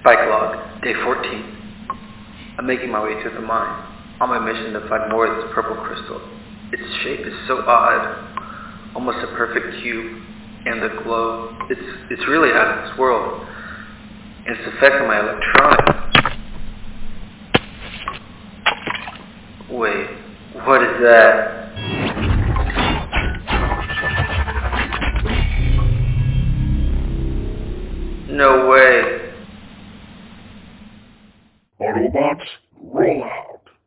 Spike log, day 14. I'm making my way through the mine, on my mission to find more of this purple crystal. Its shape is so odd, almost a perfect cube, and the glow, it's, it's really out of this world. And its effect on my electronics. Wait, what is that? No way. Autobots, roll out!